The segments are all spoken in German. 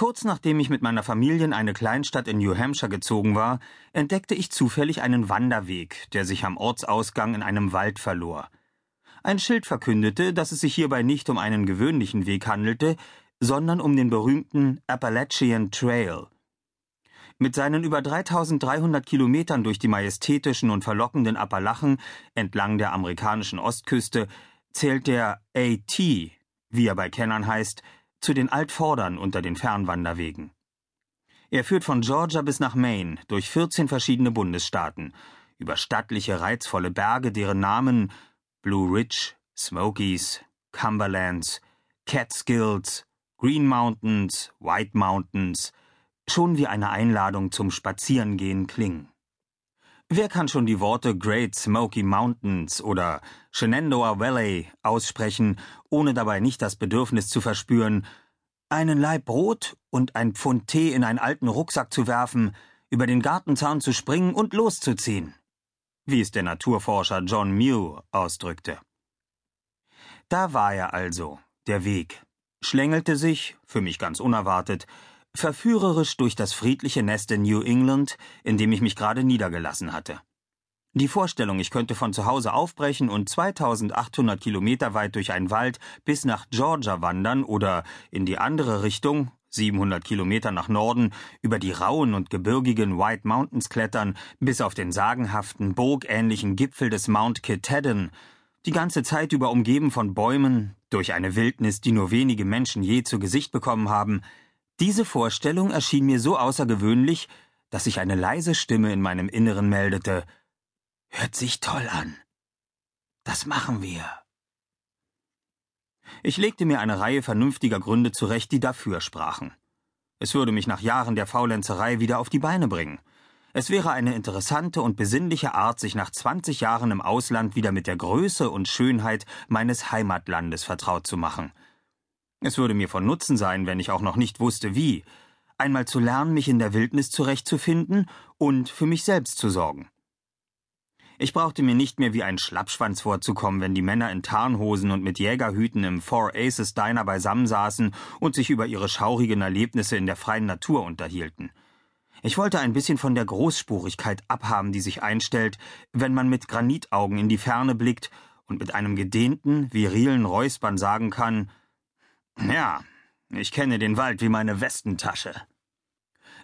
Kurz nachdem ich mit meiner Familie in eine Kleinstadt in New Hampshire gezogen war, entdeckte ich zufällig einen Wanderweg, der sich am Ortsausgang in einem Wald verlor. Ein Schild verkündete, dass es sich hierbei nicht um einen gewöhnlichen Weg handelte, sondern um den berühmten Appalachian Trail. Mit seinen über 3300 Kilometern durch die majestätischen und verlockenden Appalachen entlang der amerikanischen Ostküste zählt der AT, wie er bei Kennern heißt, zu den Altvordern unter den Fernwanderwegen. Er führt von Georgia bis nach Maine durch 14 verschiedene Bundesstaaten, über stattliche, reizvolle Berge, deren Namen Blue Ridge, Smokies, Cumberlands, Catskills, Green Mountains, White Mountains, schon wie eine Einladung zum Spazierengehen klingen. Wer kann schon die Worte Great Smoky Mountains oder Shenandoah Valley aussprechen, ohne dabei nicht das Bedürfnis zu verspüren, einen Laib Brot und ein Pfund Tee in einen alten Rucksack zu werfen, über den Gartenzaun zu springen und loszuziehen? Wie es der Naturforscher John Mew ausdrückte. Da war er also, der Weg, schlängelte sich, für mich ganz unerwartet, verführerisch durch das friedliche Nest in New England, in dem ich mich gerade niedergelassen hatte. Die Vorstellung, ich könnte von zu Hause aufbrechen und 2800 Kilometer weit durch einen Wald bis nach Georgia wandern oder in die andere Richtung, 700 Kilometer nach Norden, über die rauen und gebirgigen White Mountains klettern, bis auf den sagenhaften, burgähnlichen Gipfel des Mount Katahdin, die ganze Zeit über umgeben von Bäumen, durch eine Wildnis, die nur wenige Menschen je zu Gesicht bekommen haben, diese Vorstellung erschien mir so außergewöhnlich, dass sich eine leise Stimme in meinem Inneren meldete Hört sich toll an. Das machen wir. Ich legte mir eine Reihe vernünftiger Gründe zurecht, die dafür sprachen. Es würde mich nach Jahren der Faulenzerei wieder auf die Beine bringen. Es wäre eine interessante und besinnliche Art, sich nach 20 Jahren im Ausland wieder mit der Größe und Schönheit meines Heimatlandes vertraut zu machen – es würde mir von Nutzen sein, wenn ich auch noch nicht wusste, wie, einmal zu lernen, mich in der Wildnis zurechtzufinden und für mich selbst zu sorgen. Ich brauchte mir nicht mehr wie ein Schlappschwanz vorzukommen, wenn die Männer in Tarnhosen und mit Jägerhüten im Four Aces Diner beisammensaßen und sich über ihre schaurigen Erlebnisse in der freien Natur unterhielten. Ich wollte ein bisschen von der Großspurigkeit abhaben, die sich einstellt, wenn man mit Granitaugen in die Ferne blickt und mit einem gedehnten, virilen Räuspern sagen kann, ja, ich kenne den Wald wie meine Westentasche.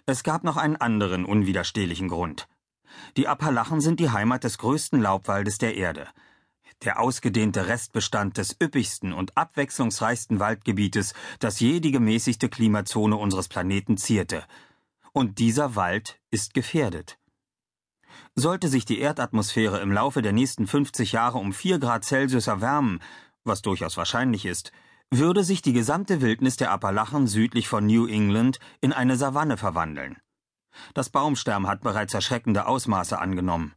Es gab noch einen anderen unwiderstehlichen Grund. Die Appalachen sind die Heimat des größten Laubwaldes der Erde. Der ausgedehnte Restbestand des üppigsten und abwechslungsreichsten Waldgebietes, das je die gemäßigte Klimazone unseres Planeten zierte. Und dieser Wald ist gefährdet. Sollte sich die Erdatmosphäre im Laufe der nächsten 50 Jahre um 4 Grad Celsius erwärmen, was durchaus wahrscheinlich ist, würde sich die gesamte Wildnis der Appalachen südlich von New England in eine Savanne verwandeln. Das Baumsterben hat bereits erschreckende Ausmaße angenommen.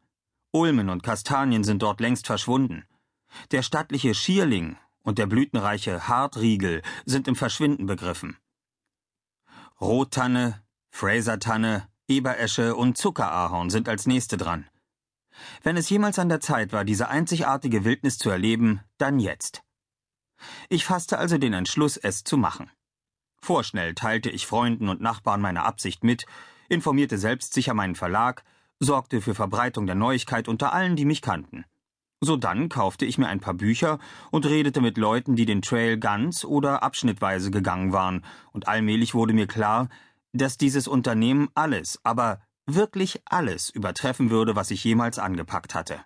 Ulmen und Kastanien sind dort längst verschwunden. Der stattliche Schierling und der blütenreiche Hartriegel sind im Verschwinden begriffen. Rottanne, Frasertanne, Eberesche und Zuckerahorn sind als nächste dran. Wenn es jemals an der Zeit war, diese einzigartige Wildnis zu erleben, dann jetzt. Ich fasste also den Entschluss, es zu machen. Vorschnell teilte ich Freunden und Nachbarn meine Absicht mit, informierte selbstsicher meinen Verlag, sorgte für Verbreitung der Neuigkeit unter allen, die mich kannten. Sodann kaufte ich mir ein paar Bücher und redete mit Leuten, die den Trail ganz oder abschnittweise gegangen waren, und allmählich wurde mir klar, dass dieses Unternehmen alles, aber wirklich alles übertreffen würde, was ich jemals angepackt hatte.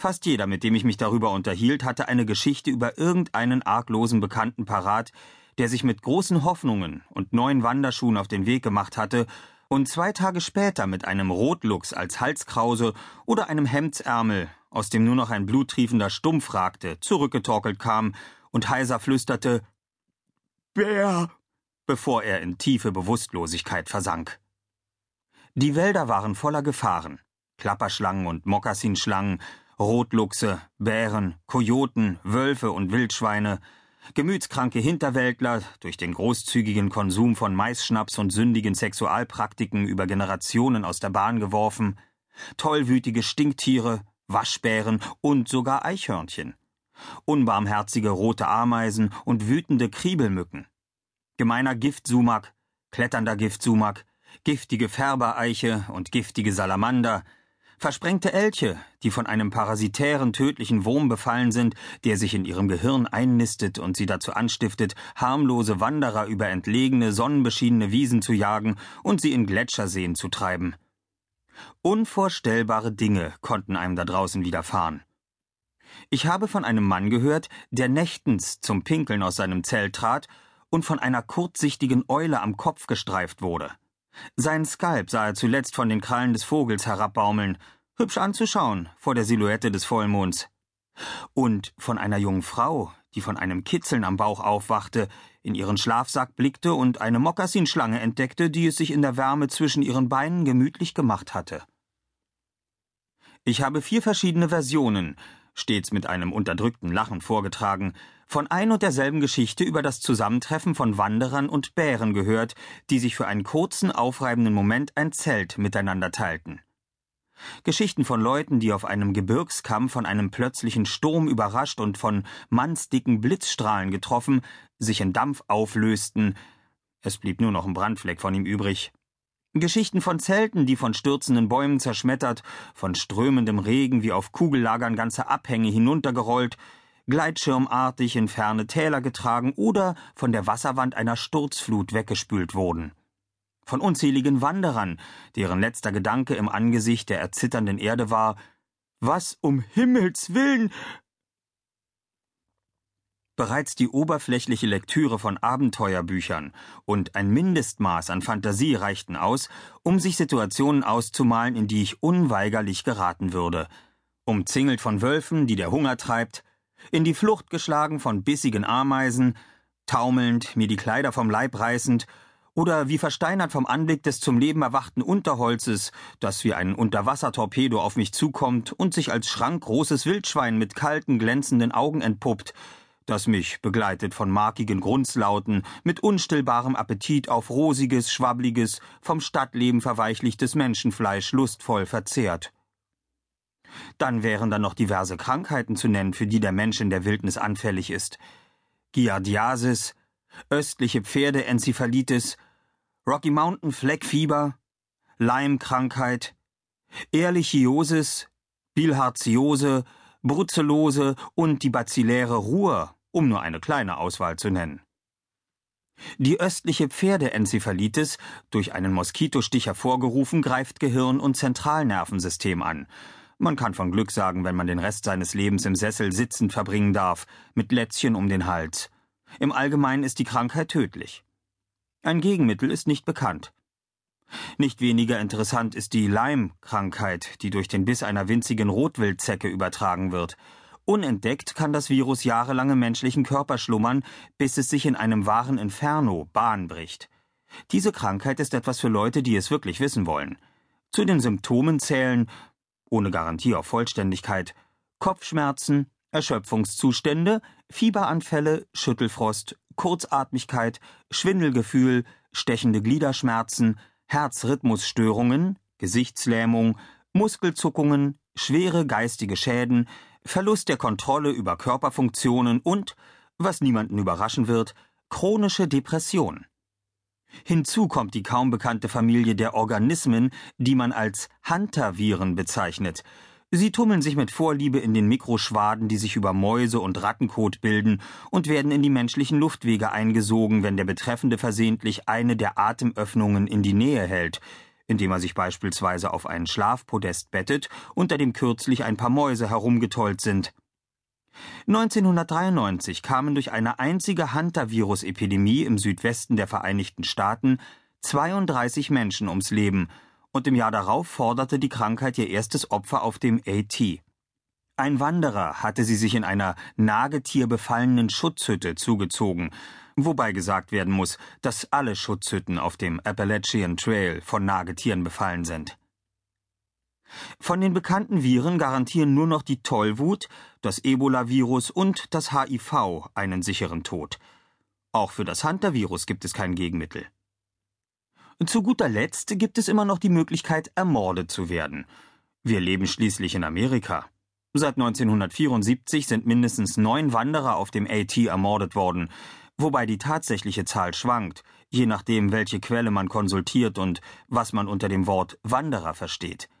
Fast jeder, mit dem ich mich darüber unterhielt, hatte eine Geschichte über irgendeinen arglosen Bekannten parat, der sich mit großen Hoffnungen und neuen Wanderschuhen auf den Weg gemacht hatte und zwei Tage später mit einem Rotluchs als Halskrause oder einem Hemdsärmel, aus dem nur noch ein bluttriefender Stumpf ragte, zurückgetorkelt kam und heiser flüsterte Bär, bevor er in tiefe Bewusstlosigkeit versank. Die Wälder waren voller Gefahren. Klapperschlangen und Mokassinschlangen, Rotluchse, Bären, Kojoten, Wölfe und Wildschweine, gemütskranke Hinterwäldler, durch den großzügigen Konsum von Maisschnaps und sündigen Sexualpraktiken über Generationen aus der Bahn geworfen, tollwütige Stinktiere, Waschbären und sogar Eichhörnchen, unbarmherzige rote Ameisen und wütende Kriebelmücken, gemeiner Giftsumak, kletternder Giftsumak, giftige Färbereiche und giftige Salamander, versprengte Elche, die von einem parasitären tödlichen Wurm befallen sind, der sich in ihrem Gehirn einnistet und sie dazu anstiftet, harmlose Wanderer über entlegene, sonnenbeschienene Wiesen zu jagen und sie in Gletscherseen zu treiben. Unvorstellbare Dinge konnten einem da draußen widerfahren. Ich habe von einem Mann gehört, der nächtens zum Pinkeln aus seinem Zelt trat und von einer kurzsichtigen Eule am Kopf gestreift wurde. Sein Skalp sah er zuletzt von den Krallen des Vogels herabbaumeln, hübsch anzuschauen vor der Silhouette des Vollmonds. Und von einer jungen Frau, die von einem Kitzeln am Bauch aufwachte, in ihren Schlafsack blickte und eine Mokassinschlange entdeckte, die es sich in der Wärme zwischen ihren Beinen gemütlich gemacht hatte. Ich habe vier verschiedene Versionen, stets mit einem unterdrückten Lachen vorgetragen, von ein und derselben Geschichte über das Zusammentreffen von Wanderern und Bären gehört, die sich für einen kurzen, aufreibenden Moment ein Zelt miteinander teilten. Geschichten von Leuten, die auf einem Gebirgskamm von einem plötzlichen Sturm überrascht und von mannsdicken Blitzstrahlen getroffen, sich in Dampf auflösten, es blieb nur noch ein Brandfleck von ihm übrig. Geschichten von Zelten, die von stürzenden Bäumen zerschmettert, von strömendem Regen wie auf Kugellagern ganze Abhänge hinuntergerollt, gleitschirmartig in ferne Täler getragen oder von der Wasserwand einer Sturzflut weggespült wurden. Von unzähligen Wanderern, deren letzter Gedanke im Angesicht der erzitternden Erde war Was um Himmels willen. Bereits die oberflächliche Lektüre von Abenteuerbüchern und ein Mindestmaß an Fantasie reichten aus, um sich Situationen auszumalen, in die ich unweigerlich geraten würde. Umzingelt von Wölfen, die der Hunger treibt, in die Flucht geschlagen von bissigen Ameisen, taumelnd, mir die Kleider vom Leib reißend, oder wie versteinert vom Anblick des zum Leben erwachten Unterholzes, das wie ein Unterwassertorpedo auf mich zukommt und sich als schrankgroßes Wildschwein mit kalten, glänzenden Augen entpuppt, das mich, begleitet von markigen Grunzlauten, mit unstillbarem Appetit auf rosiges, schwabbliges, vom Stadtleben verweichlichtes Menschenfleisch lustvoll verzehrt. Dann wären da noch diverse Krankheiten zu nennen, für die der Mensch in der Wildnis anfällig ist. Giardiasis, östliche Pferdeenzephalitis, Rocky Mountain Fleckfieber, Leimkrankheit, Ehrlichiosis, Bilharziose, Brucellose und die bazilläre Ruhr, um nur eine kleine Auswahl zu nennen. Die östliche Pferdeenzephalitis, durch einen Moskitostich hervorgerufen, greift Gehirn und Zentralnervensystem an man kann von Glück sagen, wenn man den Rest seines Lebens im Sessel sitzend verbringen darf, mit Lätzchen um den Hals. Im Allgemeinen ist die Krankheit tödlich. Ein Gegenmittel ist nicht bekannt. Nicht weniger interessant ist die Lyme-Krankheit, die durch den Biss einer winzigen Rotwildzecke übertragen wird. Unentdeckt kann das Virus jahrelang im menschlichen Körper schlummern, bis es sich in einem wahren Inferno Bahn bricht. Diese Krankheit ist etwas für Leute, die es wirklich wissen wollen. Zu den Symptomen zählen ohne Garantie auf Vollständigkeit, Kopfschmerzen, Erschöpfungszustände, Fieberanfälle, Schüttelfrost, Kurzatmigkeit, Schwindelgefühl, stechende Gliederschmerzen, Herzrhythmusstörungen, Gesichtslähmung, Muskelzuckungen, schwere geistige Schäden, Verlust der Kontrolle über Körperfunktionen und, was niemanden überraschen wird, chronische Depression. Hinzu kommt die kaum bekannte Familie der Organismen, die man als Hunter-Viren bezeichnet. Sie tummeln sich mit Vorliebe in den Mikroschwaden, die sich über Mäuse und Rattenkot bilden und werden in die menschlichen Luftwege eingesogen, wenn der Betreffende versehentlich eine der Atemöffnungen in die Nähe hält, indem er sich beispielsweise auf einen Schlafpodest bettet, unter dem kürzlich ein paar Mäuse herumgetollt sind. 1993 kamen durch eine einzige Hunter-Virus-Epidemie im Südwesten der Vereinigten Staaten 32 Menschen ums Leben und im Jahr darauf forderte die Krankheit ihr erstes Opfer auf dem AT. Ein Wanderer hatte sie sich in einer nagetierbefallenen Schutzhütte zugezogen, wobei gesagt werden muss, dass alle Schutzhütten auf dem Appalachian Trail von Nagetieren befallen sind. Von den bekannten Viren garantieren nur noch die Tollwut, das Ebola-Virus und das HIV einen sicheren Tod. Auch für das Hunter-Virus gibt es kein Gegenmittel. Zu guter Letzt gibt es immer noch die Möglichkeit, ermordet zu werden. Wir leben schließlich in Amerika. Seit 1974 sind mindestens neun Wanderer auf dem AT ermordet worden. wobei die tatsächliche Zahl schwankt, je nachdem, welche Quelle man konsultiert und was man unter dem Wort Wanderer versteht.